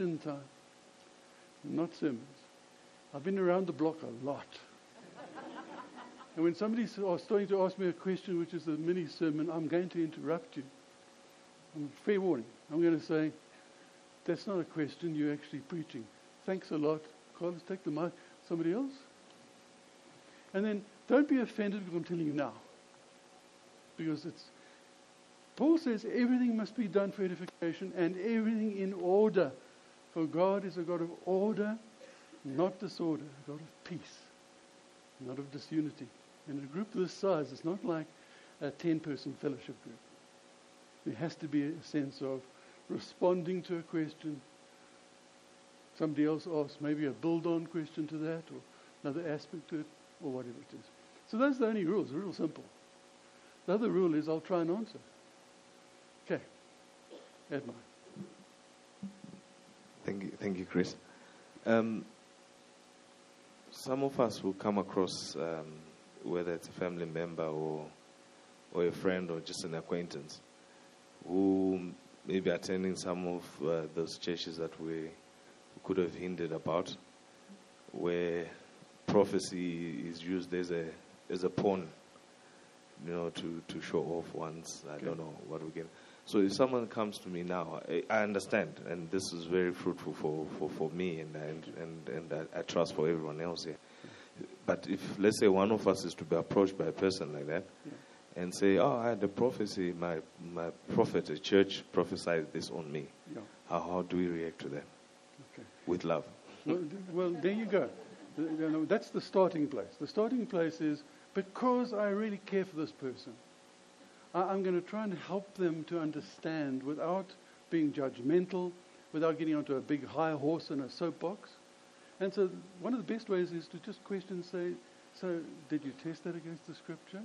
question time, not sermons. I've been around the block a lot. and when somebody's starting to ask me a question, which is a mini sermon, I'm going to interrupt you. Um, fair warning. I'm going to say, that's not a question, you're actually preaching. Thanks a lot. Carlos, take the mic. Somebody else? And then don't be offended because I'm telling you now. Because it's Paul says everything must be done for edification and everything in order. For God is a God of order, not disorder, a God of peace, not of disunity. In a group this size, it's not like a 10 person fellowship group. There has to be a sense of responding to a question. Somebody else asks maybe a build on question to that or another aspect to it or whatever it is. So those are the only rules, real simple. The other rule is I'll try and answer. Okay. Edmund. Thank you, thank you, Chris. Um, some of us will come across, um, whether it's a family member or or a friend or just an acquaintance, who may be attending some of uh, those churches that we could have hinted about, where prophecy is used as a as a pawn, you know, to, to show off one's I okay. don't know what we can. So if someone comes to me now, I, I, understand, and this is very fruitful for, for, for me, and and and, and I, I trust for everyone else here. But if let's say one of us is to be approached by a person like that, yeah. and say, "Oh, I had a prophecy. My my prophet, a church, prophesied this on me." Yeah. How how do we react to that? Okay. With love. Well, well, there you go. That's the starting place. The starting place is because I really care for this person. I'm going to try and help them to understand without being judgmental, without getting onto a big high horse and a soapbox. And so one of the best ways is to just question, say, so did you test that against the scripture?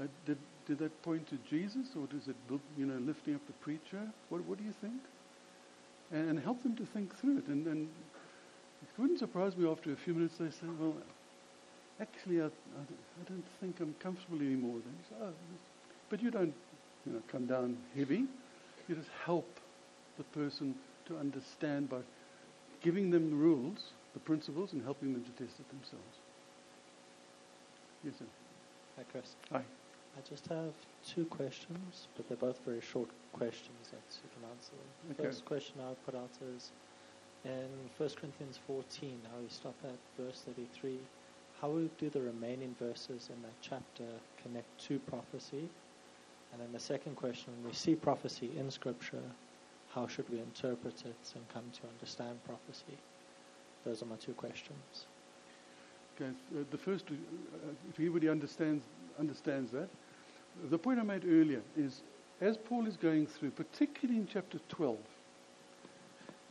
Uh, did, did that point to Jesus or is it, you know, lifting up the preacher? What, what do you think? And, and help them to think through it. And, and it wouldn't surprise me after a few minutes they say, well, actually, I, I, I don't think I'm comfortable anymore. Then say, oh, but you don't, you know, come down heavy. You just help the person to understand by giving them the rules, the principles, and helping them to test it themselves. Yes, sir. Hi, Chris. Hi. I just have two questions, but they're both very short questions that you can answer. The okay. first question I put out is, in 1 Corinthians 14, how we stop at verse 33, how do the remaining verses in that chapter connect to prophecy? And then the second question, when we see prophecy in Scripture, how should we interpret it and come to understand prophecy? Those are my two questions. Okay, uh, the first, uh, if anybody understands understands that, the point I made earlier is, as Paul is going through, particularly in chapter 12,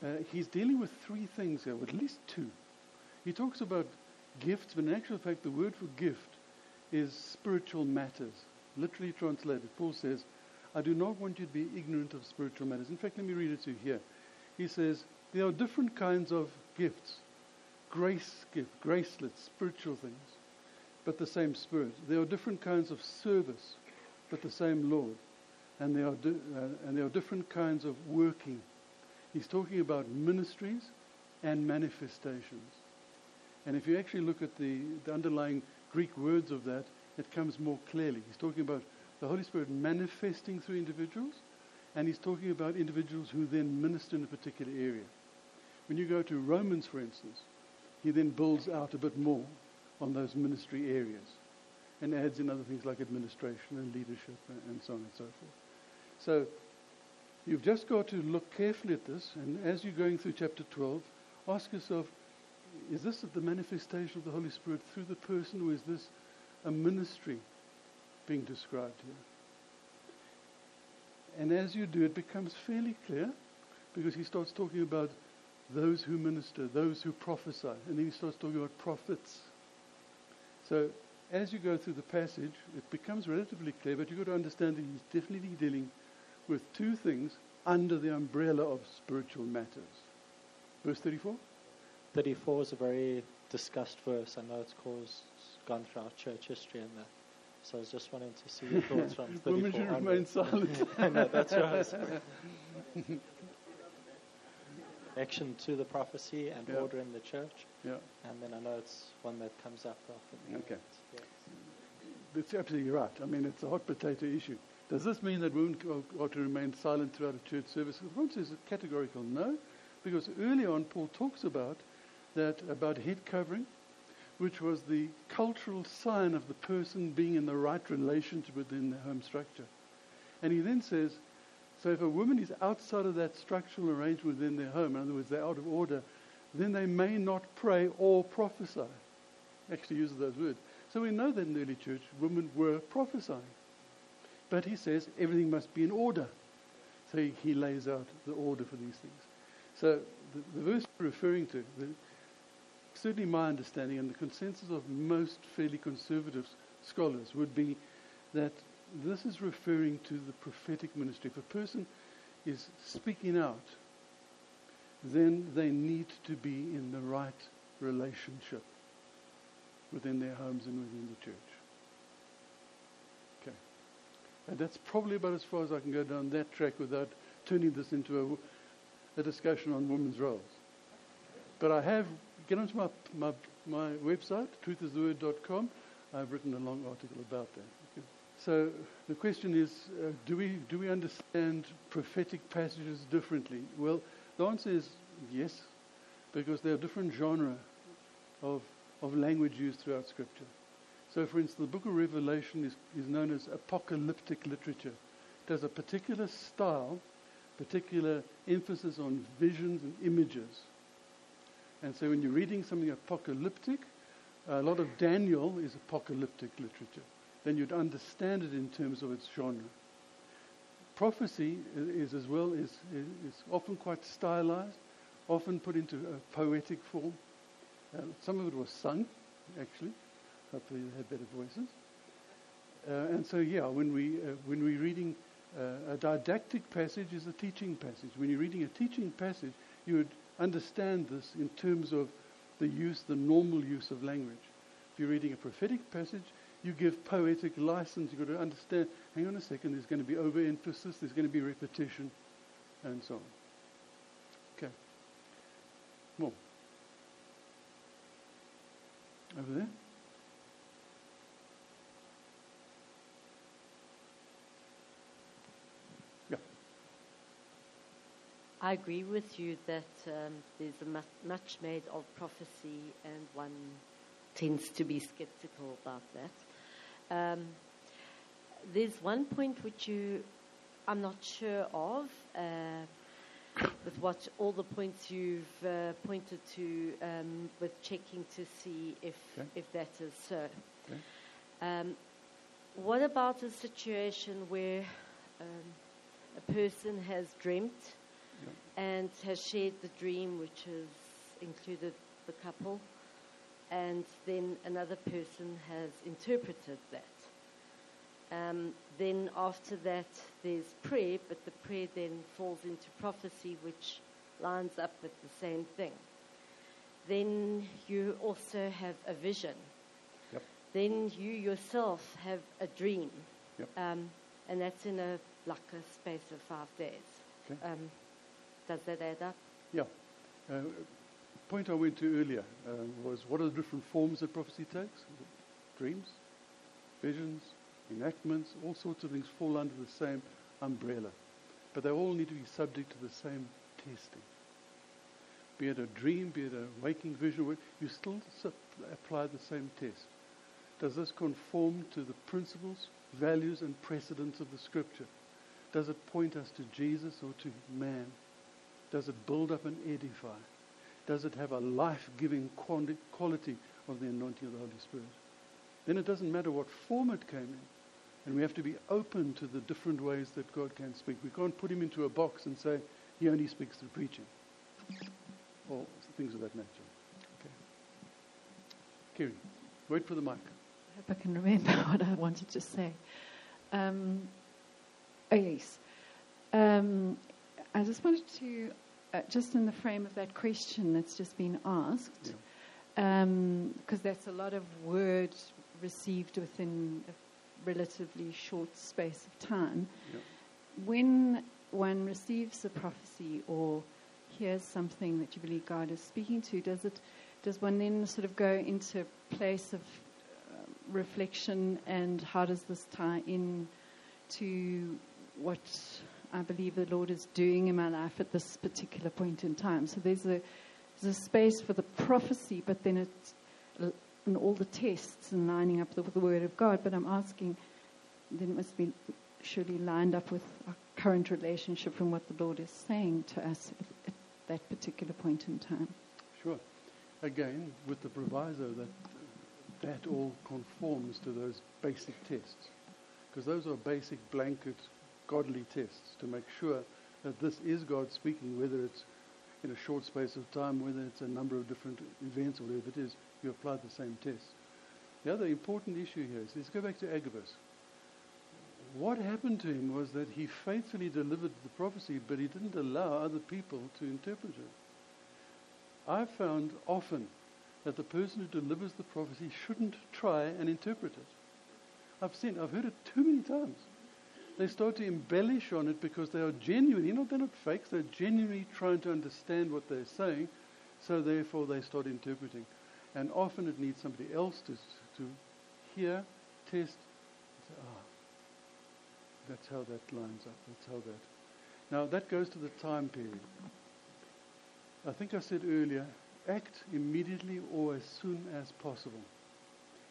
uh, he's dealing with three things here, at least two. He talks about gifts, but in actual fact, the word for gift is spiritual matters, literally translated. Paul says, I do not want you to be ignorant of spiritual matters. In fact, let me read it to you here. He says, There are different kinds of gifts grace gift, gracelets, spiritual things, but the same Spirit. There are different kinds of service, but the same Lord. And there are, di- uh, and there are different kinds of working, He's talking about ministries and manifestations. And if you actually look at the, the underlying Greek words of that, it comes more clearly. He's talking about the Holy Spirit manifesting through individuals, and he's talking about individuals who then minister in a particular area. When you go to Romans, for instance, he then builds out a bit more on those ministry areas and adds in other things like administration and leadership and so on and so forth. So You've just got to look carefully at this, and as you're going through chapter 12, ask yourself, is this the manifestation of the Holy Spirit through the person, or is this a ministry being described here? And as you do, it becomes fairly clear, because he starts talking about those who minister, those who prophesy, and then he starts talking about prophets. So as you go through the passage, it becomes relatively clear, but you've got to understand that he's definitely dealing with two things under the umbrella of spiritual matters. Verse 34? 34 is a very discussed verse. I know it's caused, gone through our church history and that. So I was just wanting to see your thoughts from 34 Women should remain silent. I know, that's right. connection to the prophecy and Yeah. order in the church. Yeah, And then I know it's one that comes up often. Okay. Yes. that's absolutely right. I mean, it's a hot potato issue. Does this mean that women are to remain silent throughout a church service? The answer is a categorical no, because early on Paul talks about that about head covering, which was the cultural sign of the person being in the right relationship within the home structure. And he then says, so if a woman is outside of that structural arrangement within their home, in other words, they're out of order, then they may not pray or prophesy. Actually uses those words. So we know that in the early church, women were prophesying. But he says everything must be in order. So he, he lays out the order for these things. So the, the verse we're referring to, the, certainly my understanding and the consensus of most fairly conservative scholars would be that this is referring to the prophetic ministry. If a person is speaking out, then they need to be in the right relationship within their homes and within the church. Okay. And that's probably about as far as I can go down that track without turning this into a, a discussion on women's roles. But I have, get onto my, my, my website, truthistheword.com. I've written a long article about that. Okay. So the question is, uh, do, we, do we understand prophetic passages differently? Well, the answer is yes, because there are different genres of, of language used throughout Scripture. So, for instance, the book of Revelation is, is known as apocalyptic literature. It has a particular style, particular emphasis on visions and images. And so when you're reading something apocalyptic, a lot of Daniel is apocalyptic literature. Then you'd understand it in terms of its genre. Prophecy is, as well is, is often quite stylized, often put into a poetic form. Uh, some of it was sung, actually. Hopefully they had better voices. Uh, and so, yeah, when, we, uh, when we're reading uh, a didactic passage is a teaching passage. When you're reading a teaching passage, you would understand this in terms of the use, the normal use of language. If you're reading a prophetic passage, you give poetic license. You've got to understand, hang on a second, there's going to be overemphasis, there's going to be repetition, and so on. Okay. More. Over there. I agree with you that um, there's a much, much made of prophecy, and one tends to be skeptical about that. Um, there's one point which you, I'm not sure of, uh, with what all the points you've uh, pointed to, um, with checking to see if Okay. if that is so. Okay. Um, what about a situation where um, a person has dreamt. And has shared the dream, which has included the couple, and then another person has interpreted that. Um, then after that, there's prayer, but the prayer then falls into prophecy, which lines up with the same thing. Then you also have a vision. Yep. Then you yourself have a dream, Yep. um, and that's in a like a space of five days. Okay. Um, does that add up? Yeah. Uh, point I went to earlier um, was what are the different forms that prophecy takes? Dreams, visions, enactments, all sorts of things fall under the same umbrella. But they all need to be subject to the same testing. Be it a dream, be it a waking vision, you still apply the same test. Does this conform to the principles, values, and precedents of the Scripture? Does it point us to Jesus or to man? Does it build up and edify? Does it have a life giving quality of the anointing of the Holy Spirit? Then it doesn't matter what form it came in. And we have to be open to the different ways that God can speak. We can't put him into a box and say, he only speaks through preaching. Or things of that nature. Okay. Kiri, wait for the mic. I hope I can remember what I wanted to say. Um, oh, yes. Um, I just wanted to, uh, just in the frame of that question that's just been asked, Yeah. because that's a lot of word received within a relatively short space of time. Yeah. When one receives a prophecy or hears something that you believe God is speaking to, does it? Does one then sort of go into a place of uh, reflection, and how does this tie in to what I believe the Lord is doing in my life at this particular point in time? So there's a there's a space for the prophecy, but then it's and all the tests and lining up with the Word of God. But I'm asking, then it must be surely lined up with our current relationship and what the Lord is saying to us at, at that particular point in time. Sure. Again, with the proviso that that all conforms to those basic tests. Because those are basic blanket godly tests to make sure that this is God speaking, whether it's in a short space of time, whether it's a number of different events or whatever it is, you apply the same test. The other important issue here is let's go back to Agabus. What happened to him was that he faithfully delivered the prophecy, but he didn't allow other people to interpret it. I've found often that the person who delivers the prophecy shouldn't try and interpret it. I've seen, I've heard it too many times. They start to embellish on it because they are genuine. You know, they're not fakes. They're genuinely trying to understand what they're saying. So therefore, they start interpreting. And often it needs somebody else to, to hear, test, say, ah, that's how that lines up. That's how that. Now that goes to the time period. I think I said earlier, act immediately or as soon as possible.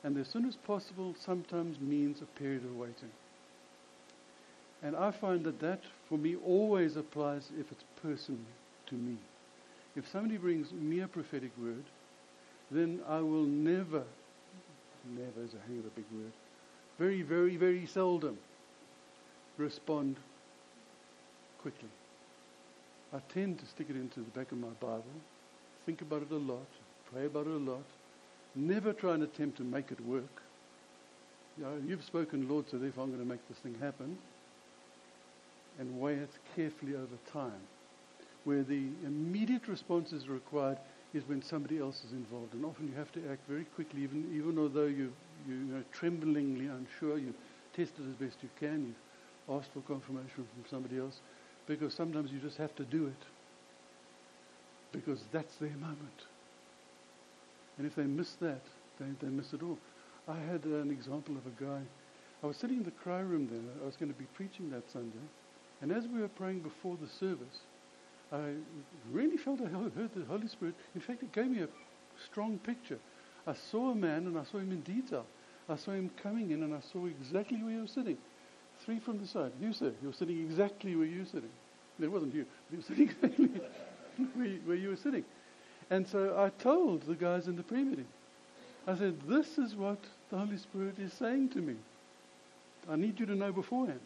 And as soon as possible sometimes means a period of waiting. And I find that that, for me, always applies if it's personal to me. If somebody brings me a prophetic word, then I will never, never is a hang of a big word, very, very, very seldom respond quickly. I tend to stick it into the back of my Bible, think about it a lot, pray about it a lot, never try and attempt to make it work. You know, you've spoken, Lord, so therefore I'm going to make this thing happen. And weigh it carefully over time. Where the immediate response is required is when somebody else is involved. And often you have to act very quickly, even, even although you, you, know, tremblingly unsure, you test it as best you can, you've asked for confirmation from somebody else, because sometimes you just have to do it. Because that's their moment. And if they miss that, they, they miss it all. I had an example of a guy. I was sitting in the cry room there. I was going to be preaching that Sunday. And as we were praying before the service, I really felt I heard the Holy Spirit. In fact, it gave me a strong picture. I saw a man and I saw him in detail. I saw him coming in and I saw exactly where he was sitting. Three from the side. You, sir, you were sitting exactly where you were sitting. It wasn't you. You were sitting exactly where, where you were sitting. And so I told the guys in the prayer meeting, I said, this is what the Holy Spirit is saying to me. I need you to know beforehand.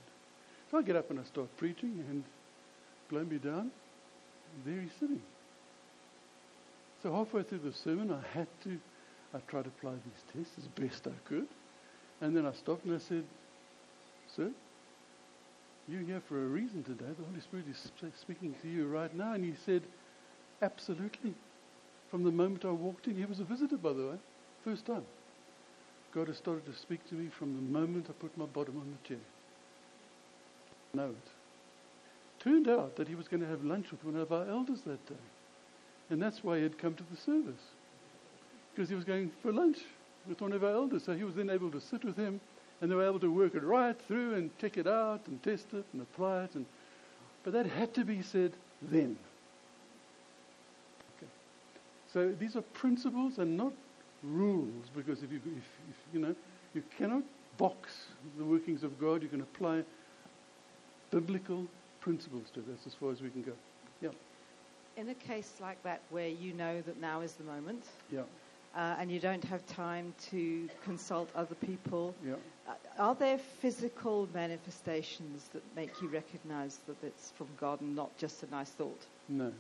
So I get up and I start preaching and blow me down there he's sitting. So halfway through the sermon, I had to, I tried to apply these tests as best I could. And then I stopped and I said, Sir, you're here for a reason today. The Holy Spirit is speaking to you right now. And he said, Absolutely. From the moment I walked in, he was a visitor, by the way, first time. God has started to speak to me from the moment I put my bottom on the chair. Know it turned out that he was going to have lunch with one of our elders that day. And that's why he had come to the service. Because he was going for lunch with one of our elders. So he was then able to sit with him and they were able to work it right through and check it out and test it and apply it. And, but that had to be said then. Okay. So these are principles and not rules because if you, if, if, you know, you cannot box the workings of God. You can apply biblical principles to this as far as we can go. Yeah. In a case like that where you know that now is the moment, yeah. Uh, and you don't have time to consult other people, yeah. uh, are there physical manifestations that make you recognize that it's from God and not just a nice thought? No.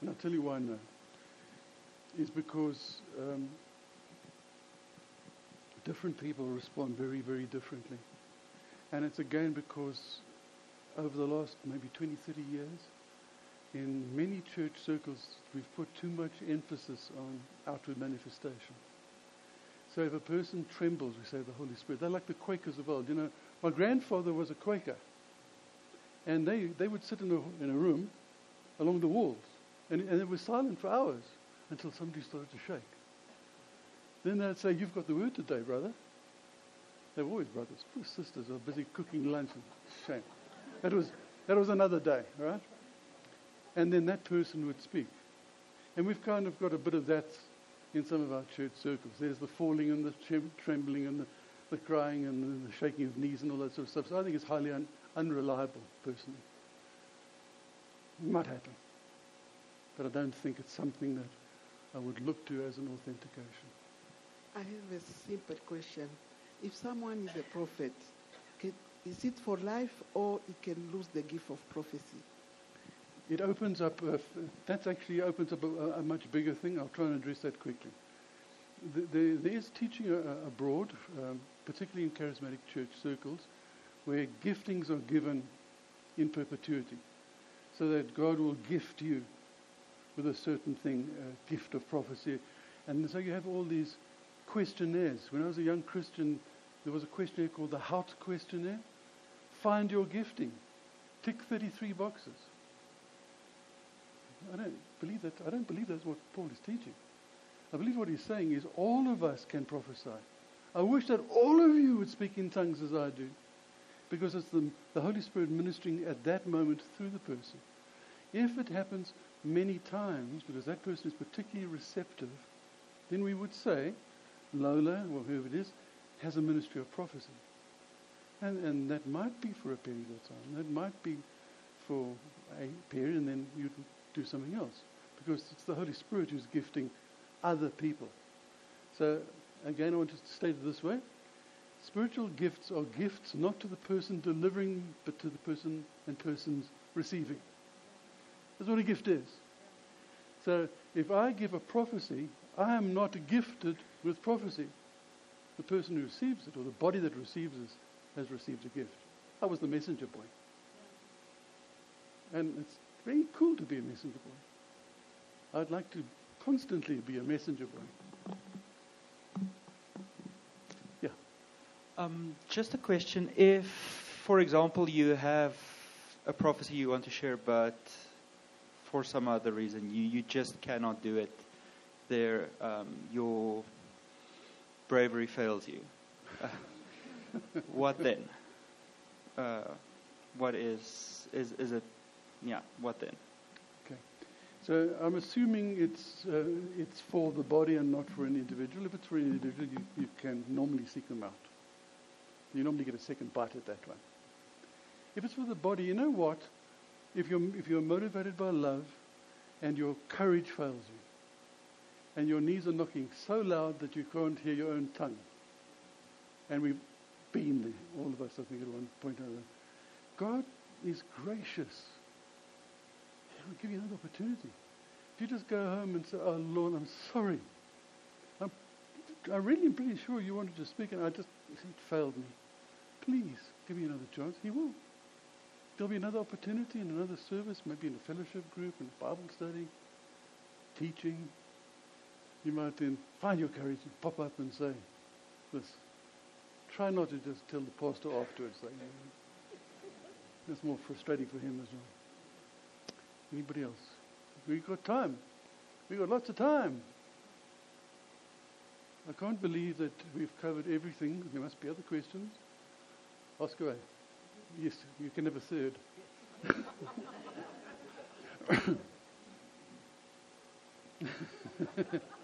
And I'll tell you why no. It's because um, different people respond very, very differently. And it's again because over the last maybe 20, 30 years, in many church circles, we've put too much emphasis on outward manifestation. So if a person trembles, we say the Holy Spirit. They're like the Quakers of old. You know, my grandfather was a Quaker. And they, they would sit in a, in a room along the walls. And, and it was silent for hours until somebody started to shake. Then they'd say, You've got the word today, brother. They're always brothers. Poor sisters are busy cooking lunch. Shame. That was, that was another day, right? And then that person would speak. And we've kind of got a bit of that in some of our church circles. There's the falling and the trembling and the, the crying and the shaking of knees and all that sort of stuff. So I think it's highly un, unreliable, personally. It might happen. But I don't think it's something that I would look to as an authentication. I have a simple question. If someone is a prophet, is it for life or he can lose the gift of prophecy? It opens up, uh, that actually opens up a, a, much bigger thing. I'll try and address that quickly. The, the, there is teaching uh, abroad, um, particularly in charismatic church circles, where giftings are given in perpetuity. So that God will gift you with a certain thing, a gift of prophecy. And so you have all these questionnaires. When I was a young Christian, there was a questionnaire called the Houts questionnaire. Find your gifting. Tick 33 boxes. I don't believe that. I don't believe that's what Paul is teaching. I believe what he's saying is all of us can prophesy. I wish that all of you would speak in tongues as I do, because it's the, the Holy Spirit ministering at that moment through the person. If it happens many times, because that person is particularly receptive, then we would say, Lola, or whoever it is, has a ministry of prophecy. And, and that might be for a period of time. That might be for a period, and then you do something else. Because it's the Holy Spirit who's gifting other people. So, again, I want to state it this way. Spiritual gifts are gifts not to the person delivering, but to the person and persons receiving. That's what a gift is. So, if I give a prophecy, I am not gifted with prophecy. The person who receives it, or the body that receives it, has received a gift. I was the messenger boy. And it's very cool to be a messenger boy. I'd like to constantly be a messenger boy. Yeah. Um, just a question. If, for example, you have a prophecy you want to share, but for some other reason you, you just cannot do it, there um, your bravery fails you. Uh, what then? Uh, what is is is it? Yeah, what then? Okay, so I'm assuming it's uh, it's for the body and not for an individual. If it's for an individual, you, you can normally seek them out. You normally get a second bite at that one. If it's for the body, you know what? If you're if you're motivated by love, and your courage fails you, and your knees are knocking so loud that you can't hear your own tongue. And we've been there, all of us, I think, at one point or another. God is gracious. He will give you another opportunity. If you just go home and say, Oh Lord, I'm sorry. I'm, I really am pretty sure you wanted to speak and I just, it failed me. Please give me another chance. He will. There'll be another opportunity in another service, maybe in a fellowship group, in a Bible study, teaching, you might then find your courage and pop up and say this. Try not to just tell the pastor afterwards. Like, it's more frustrating for him as well. Anybody else? We've got time. We've got lots of time. I can't believe that we've covered everything. There must be other questions. Away. Yes, you can have a third.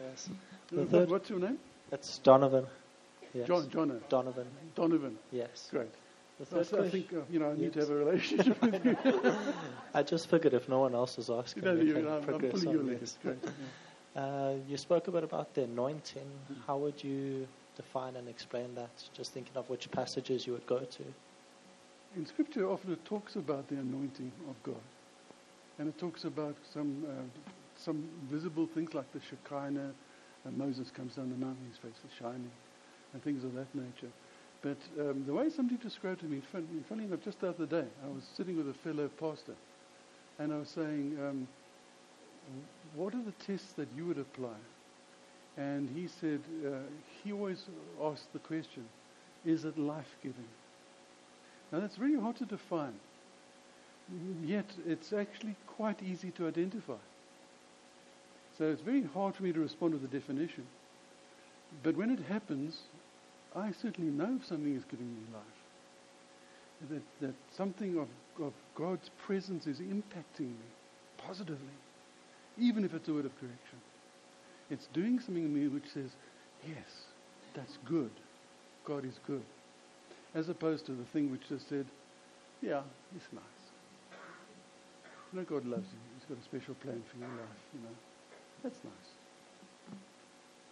Yes. What, what's your name? It's Donovan. Yes. John, John, Donovan. Donovan. Yes. Great. The third I, think uh, you know I need to have a relationship with you. I just figured if no one else is asking, you know, you, can I'm, I'm on this. Great. Yeah. Uh, you spoke a bit about the anointing. How would you define and explain that? Just thinking of which passages you would go to. In Scripture, often it talks about the anointing of God, and it talks about some uh, some visible things like the Shekinah, and Moses comes down the mountain, his face is shining, and things of that nature. But um, the way somebody described to me, funny, enough, just the other day, I was sitting with a fellow pastor, and I was saying, um, "What are the tests that you would apply?" And he said uh, he always asked the question, "Is it life-giving?" Now that's really hard to define. yet it's actually quite easy to identify. So it's very hard for me to respond with a definition. But when it happens, I certainly know if something is giving me life. That, that something of, of God's presence is impacting me positively, even if it's a word of correction. It's doing something in me which says, yes, that's good. God is good. As opposed to the thing which just said, yeah, it's nice. You know, God loves you. He's got a special plan for your life, you know. That's nice.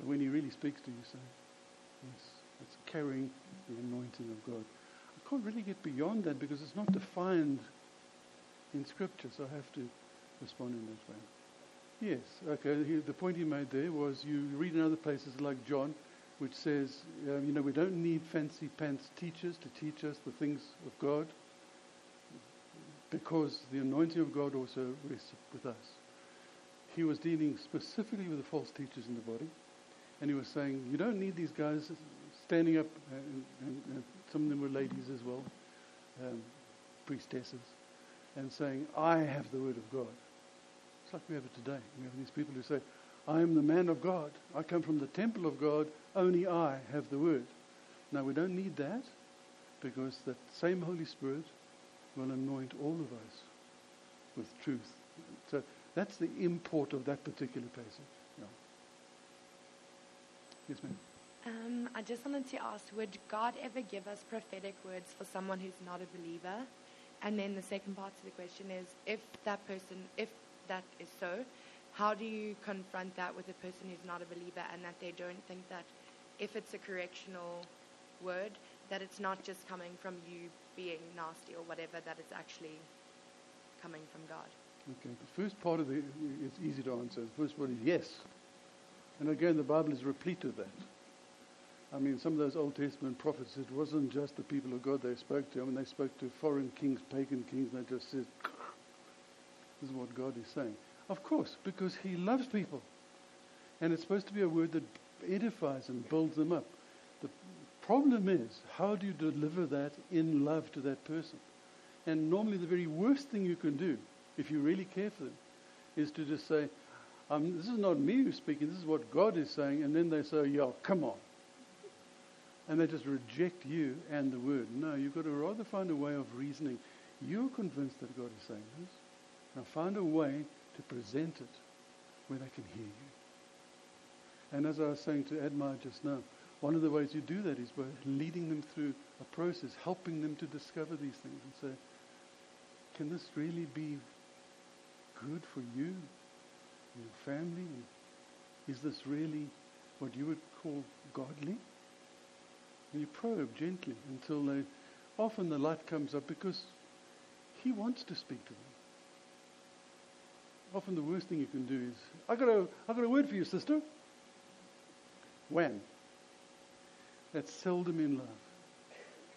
But when he really speaks to you, say, yes, it's carrying the anointing of God. I can't really get beyond that because it's not defined in Scripture, so I have to respond in that way. Yes, okay, he, the point he made there was you read in other places like John, which says, um, you know, we don't need fancy pants teachers to teach us the things of God because the anointing of God also rests with us. He was dealing specifically with the false teachers in the body, and he was saying, you don't need these guys standing up, and, and, and some of them were ladies as well, um, priestesses, and saying, I have the word of God. It's like we have it today. We have these people who say, I am the man of God. I come from the temple of God. Only I have the word. Now, we don't need that because that same Holy Spirit will anoint all of us with truth. That's the import of that particular passage. Yeah. Yes, ma'am. Um, I just wanted to ask, would God ever give us prophetic words for someone who's not a believer? And then the second part to the question is, if that person, if that is so, how do you confront that with a person who's not a believer and that they don't think that if it's a correctional word, that it's not just coming from you being nasty or whatever, that it's actually coming from God? Okay, the first part of the it is easy to answer. The first part is yes. And again, the Bible is replete with that. I mean, some of those Old Testament prophets, it wasn't just the people of God they spoke to. I mean, they spoke to foreign kings, pagan kings, and they just said, this is what God is saying. Of course, because He loves people. And it's supposed to be a word that edifies and builds them up. The problem is, how do you deliver that in love to that person? And normally, the very worst thing you can do, if you really care for them, is to just say, um, This is not me who's speaking, this is what God is saying. And then they say, Yeah, come on. And they just reject you and the word. No, you've got to rather find a way of reasoning. You're convinced that God is saying this. Now find a way to present it where they can hear you. And as I was saying to Admire just now, one of the ways you do that is by leading them through a process, helping them to discover these things and say, can this really be good for you, your family? Is this really what you would call godly? And you probe gently until they, often the light comes up because he wants to speak to them. Often the worst thing you can do is, I got a, I got a word for you, sister. When? That's seldom in love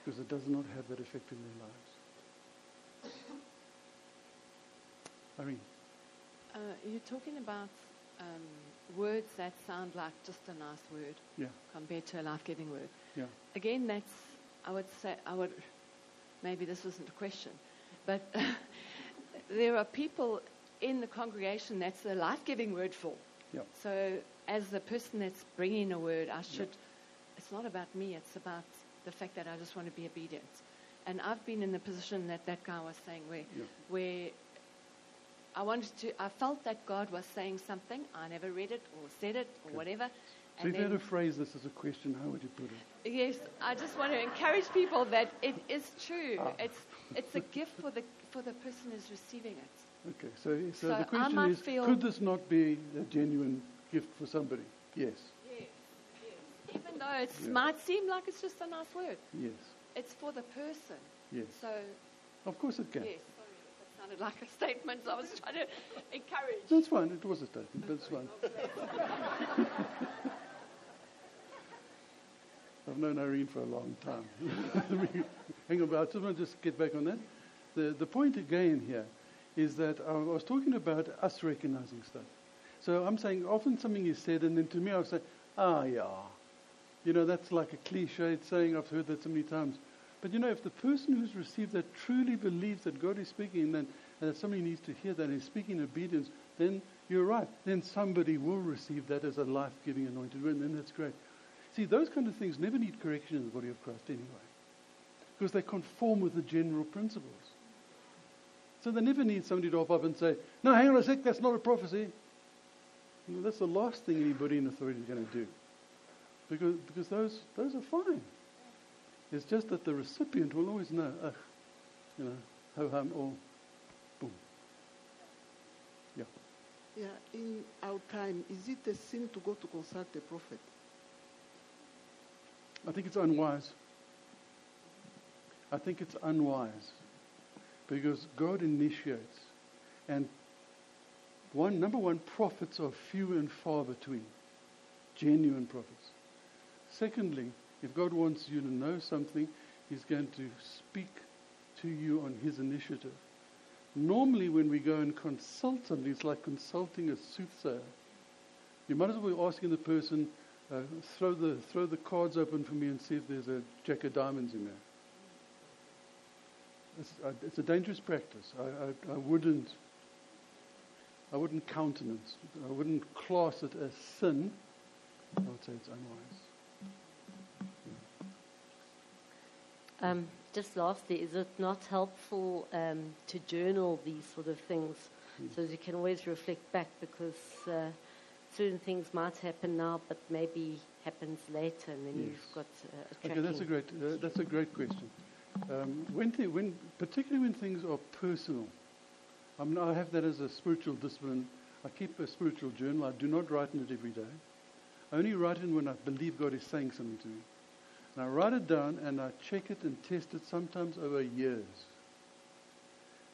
because it does not have that effect in their lives. Irene. Uh, you're talking about um, words that sound like just a nice word Yeah. compared to a life-giving word. Yeah. Again, that's I would say I would maybe this isn't a question, but there are people in the congregation that's a life-giving word for. Yeah. So as the person that's bringing a word, I should. It's not about me. It's about the fact that I just want to be obedient. And I've been in the position that that guy was saying, where Yeah. where I wanted to. I felt that God was saying something. I never read it or said it or whatever. So if you had to phrase this as a question, how would you put it? Yes, I just want to encourage people that it is true. Ah. It's it's a gift for the for the person who's receiving it. Okay, so, so, So the question is, could this not be a genuine gift for somebody? Yes, Yes, yes. Even though it Yeah. might seem like it's just a nice word, yes, it's for the person. yes. So Of course it can. yes, sounded like a statement. I was trying to encourage. That's fine. It was a statement, that's fine. I've known Irene for a long time. Hang on, but I just want to just get back on that. The, the point again here is that I was talking about us recognizing stuff. So I'm saying often something is said, and then to me I'll say, ah, yeah. You know, that's like a cliched saying. I've heard that so many times. But you know, if the person who's received that truly believes that God is speaking and, then, and that somebody needs to hear that is speaking in obedience, then you're right. Then somebody will receive that as a life giving anointed word, and then that's great. See, those kind of things never need correction in the body of Christ anyway, because they conform with the general principles. So they never need somebody to hop up and say, No, hang on a sec, that's not a prophecy. You know, that's the last thing anybody in authority is going to do. Because, because those, those are fine. It's just that the recipient will always know, ugh, you know, ho hum or boom. Yeah. Yeah, in our time, is it a sin to go to consult a prophet? I think it's unwise. I think it's unwise because God initiates, and one number one, prophets are few and far between, genuine prophets. Secondly, if God wants you to know something, He's going to speak to you on His initiative. Normally, when we go and consult somebody, it's like consulting a soothsayer. You might as well be asking the person, uh, throw, the, throw the cards open for me and see if there's a jack of diamonds in there. It's, uh, it's a dangerous practice. I, I, I, wouldn't, I wouldn't countenance, I wouldn't class it as sin. I would say it's unwise. Um, just lastly, is it not helpful um, to journal these sort of things mm. so that you can always reflect back because uh, certain things might happen now, but maybe happens later, and then yes. you've got uh, a Okay, that's a great uh, that's a great question. Um, when, th- when particularly when things are personal, I, mean, I have that as a spiritual discipline. I keep a spiritual journal. I do not write in it every day. I only write in when I believe God is saying something to me. And I write it down and I check it and test it sometimes over years.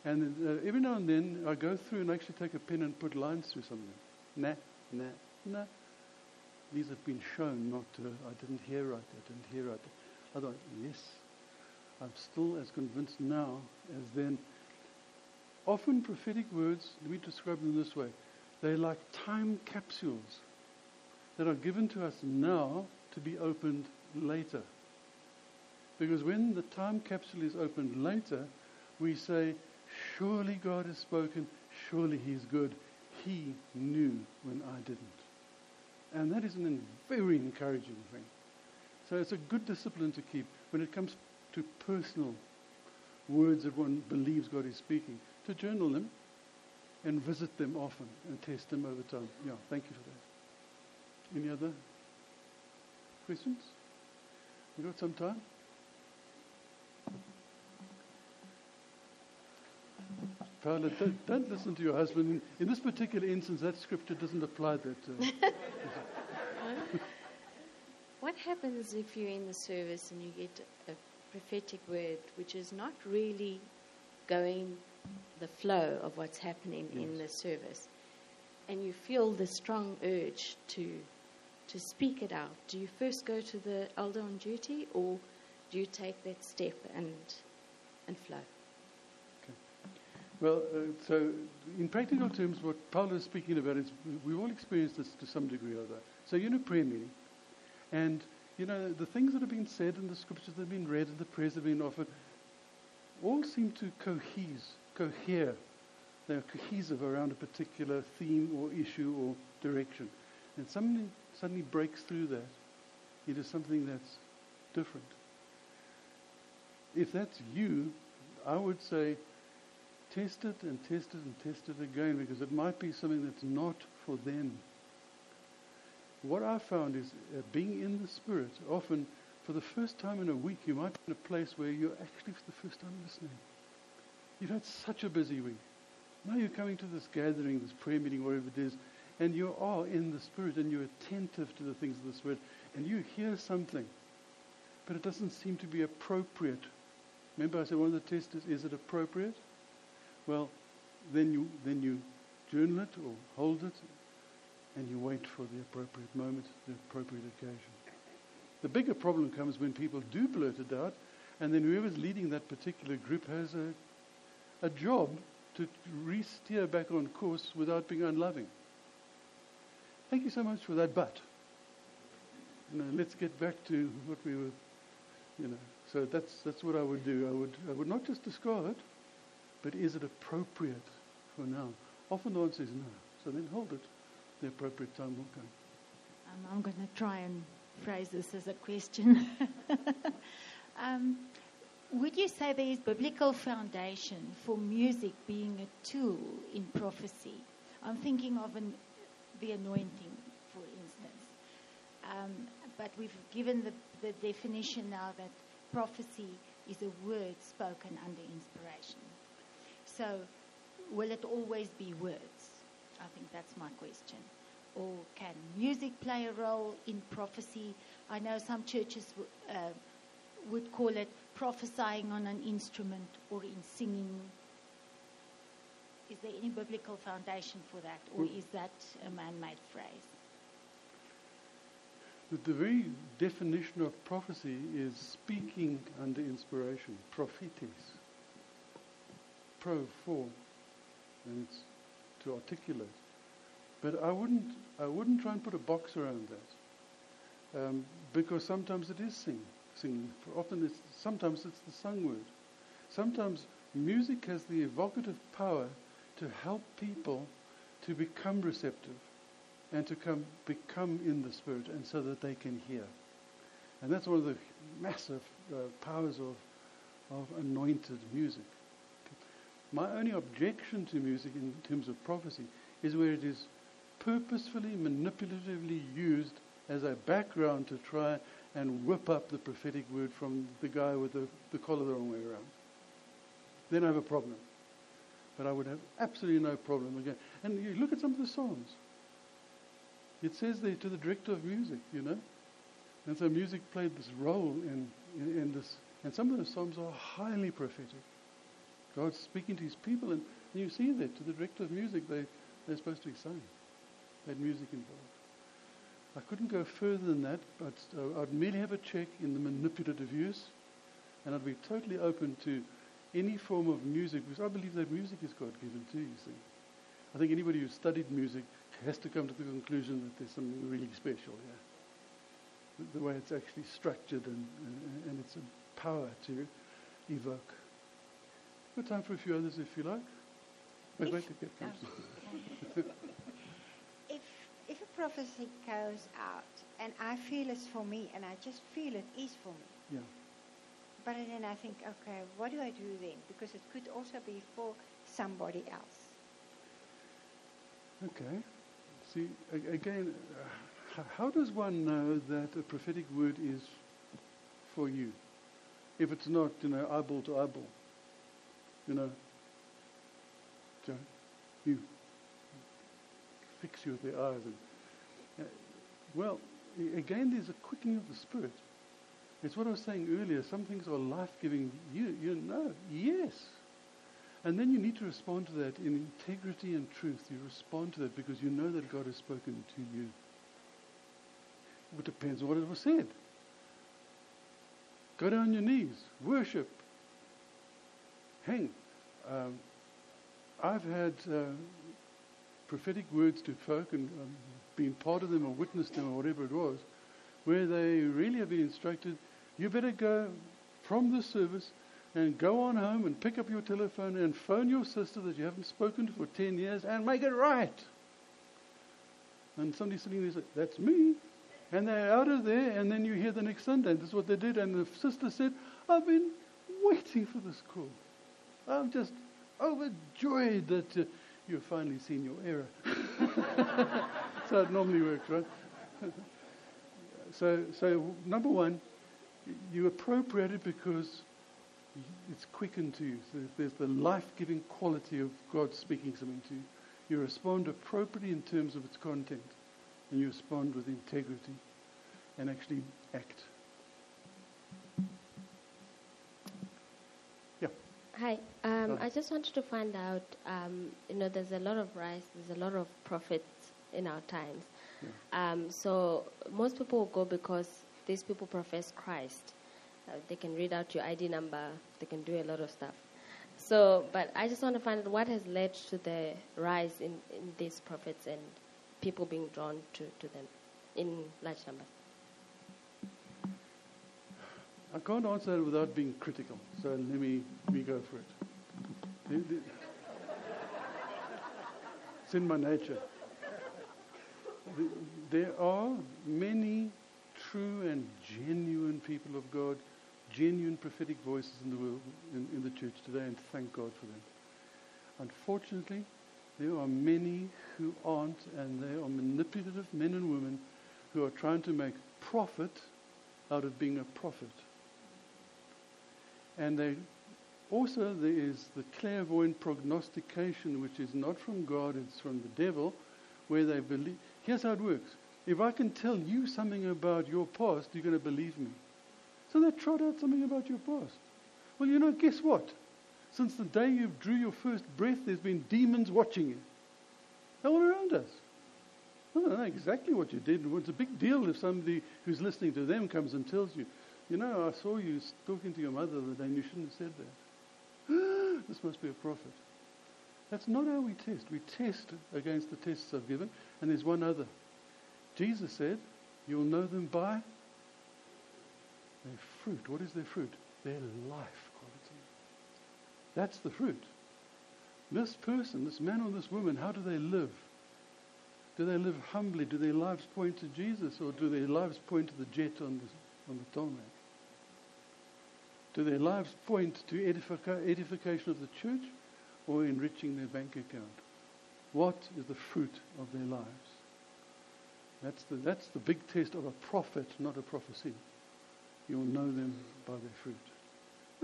And uh, every now and then I go through and actually take a pen and put lines through something. Nah, nah, nah. These have been shown not to. I didn't hear right. I didn't hear right. I thought, yes, I'm still as convinced now as then. Often prophetic words, let me describe them this way. They're like time capsules that are given to us now to be opened later. Because when the time capsule is opened later, we say, Surely God has spoken, surely He's good. He knew when I didn't. And that is a very encouraging thing. So it's a good discipline to keep when it comes to personal words that one believes God is speaking, to journal them and visit them often and test them over time. Yeah, thank you for that. Any other questions? You got some time? Paula, don't, don't, listen to your husband. In, in, this particular instance, that scripture doesn't apply that. Uh, what happens if you're in the service and you get a prophetic word which is not really going the flow of what's happening yes. in the service, and you feel the strong urge to to speak it out? Do you first go to the elder on duty, or do you take that step and and flow? Well, uh, so in practical terms, what Paul is speaking about is we've all experienced this to some degree or other. So you're in a prayer meeting, and you know the things that have been said and the scriptures that have been read and the prayers that have been offered all seem to cohese, cohere. They're cohesive around a particular theme or issue or direction. And somebody suddenly breaks through that into something that's different. If that's you, I would say test it and test it and test it again because it might be something that's not for them. What I found is uh, being in the Spirit, often for the first time in a week, you might be in a place where you're actually for the first time listening. You've had such a busy week. Now you're coming to this gathering, this prayer meeting, whatever it is, and you are in the Spirit and you're attentive to the things of the Spirit, and you hear something, but it doesn't seem to be appropriate. Remember, I said one of the tests is, is it appropriate? Well, then you, then you journal it or hold it and you wait for the appropriate moment, the appropriate occasion. The bigger problem comes when people do blurt it out and then whoever's leading that particular group has a, a job to re-steer back on course without being unloving. Thank you so much for that, but let's get back to what we were, you know, So that's, that's what I would do. I would, I would not just discard, but is it appropriate for now? Often the answer is no. So then hold it. The appropriate time will come. Um, I'm going to try and phrase this as a question. um, would you say there is biblical foundation for music being a tool in prophecy? I'm thinking of an, the anointing, for instance. Um, but we've given the, the definition now that prophecy is a word spoken under inspiration. So, will it always be words? I think that's my question. Or can music play a role in prophecy? I know some churches w- uh, would call it prophesying on an instrument or in singing. Is there any biblical foundation for that, or is that a man made phrase? But the very definition of prophecy is speaking under inspiration, prophetes. Pro, for, and to articulate. But I wouldn't, I wouldn't try and put a box around that, um, because sometimes it is sing, singing. Often, it's sometimes it's the sung word. Sometimes music has the evocative power to help people to become receptive and to come, become in the Spirit, and so that they can hear. And that's one of the massive uh, powers of, of anointed music. My only objection to music in terms of prophecy is where it is purposefully, manipulatively used as a background to try and whip up the prophetic word from the guy with the, the collar the wrong way around. Then I have a problem. But I would have absolutely no problem again. And you look at some of the songs. It says there to the director of music, you know. And so music played this role in, in, in this. And some of the songs are highly prophetic. God's speaking to his people, and you see that to the director of music, they, they're supposed to be. They had music involved. I couldn't go further than that, but uh, I'd merely have a check in the manipulative use, and I'd be totally open to any form of music, because I believe that music is God given too, you see. I think anybody who's studied music has to come to the conclusion that there's something really special here. The, the way it's actually structured and, and, and it's a power to evoke. We've time for a few others if you like. Wait, wait, get comes. if if a prophecy goes out and I feel it's for me and I just feel it is for me. Yeah. But then I think, okay, what do I do then? Because it could also be for somebody else. Okay. See, again, uh, how does one know that a prophetic word is for you? If it's not, you know, eyeball to eyeball. You know, you fix you with their eyes. And, uh, well, again, there's a quickening of the spirit. It's what I was saying earlier. Some things are life-giving. You, you know, yes. And then you need to respond to that in integrity and truth. You respond to that because you know that God has spoken to you. It depends on what it was said. Go down on your knees, worship, hang. Um, I've had uh, prophetic words to folk and um, been part of them or witnessed them or whatever it was, where they really have been instructed, you better go from this service and go on home and pick up your telephone and phone your sister that you haven't spoken to for 10 years and make it right. And somebody sitting there said, That's me. And they're out of there, and then you hear the next Sunday. This is what they did. And the sister said, I've been waiting for this call. I'm just overjoyed that uh, you've finally seen your error. so it normally works, right? so, so number one, you appropriate it because it's quickened to you. So there's the life-giving quality of God speaking something to you. You respond appropriately in terms of its content, and you respond with integrity and actually act. Hi. Um, I just wanted to find out. Um, you know, there's a lot of rise. There's a lot of prophets in our times. Um, so most people will go because these people profess Christ. Uh, they can read out your ID number. They can do a lot of stuff. So, but I just want to find out what has led to the rise in, in these prophets and people being drawn to, to them in large numbers. I can't answer that without being critical. So let me, me go for it. It's in my nature. There are many true and genuine people of God, genuine prophetic voices in the world, in, in the church today, and thank God for them. Unfortunately, there are many who aren't, and they are manipulative men and women who are trying to make profit out of being a prophet. And they also there is the clairvoyant prognostication, which is not from God, it's from the devil, where they believe. Here's how it works. If I can tell you something about your past, you're going to believe me. So they trot out something about your past. Well, you know, guess what? Since the day you drew your first breath, there's been demons watching you. They're all around us. I don't know exactly what you did. It's a big deal if somebody who's listening to them comes and tells you, you know, I saw you talking to your mother the day and you shouldn't have said that. this must be a prophet. That's not how we test. We test against the tests I've given, and there's one other. Jesus said, You'll know them by their fruit. What is their fruit? Their life quality. That's the fruit. This person, this man or this woman, how do they live? Do they live humbly? Do their lives point to Jesus or do their lives point to the jet on the, on the tarmac? Do their lives point to edifica- edification of the church or enriching their bank account? What is the fruit of their lives? That's the, that's the big test of a prophet, not a prophecy. You'll know them by their fruit.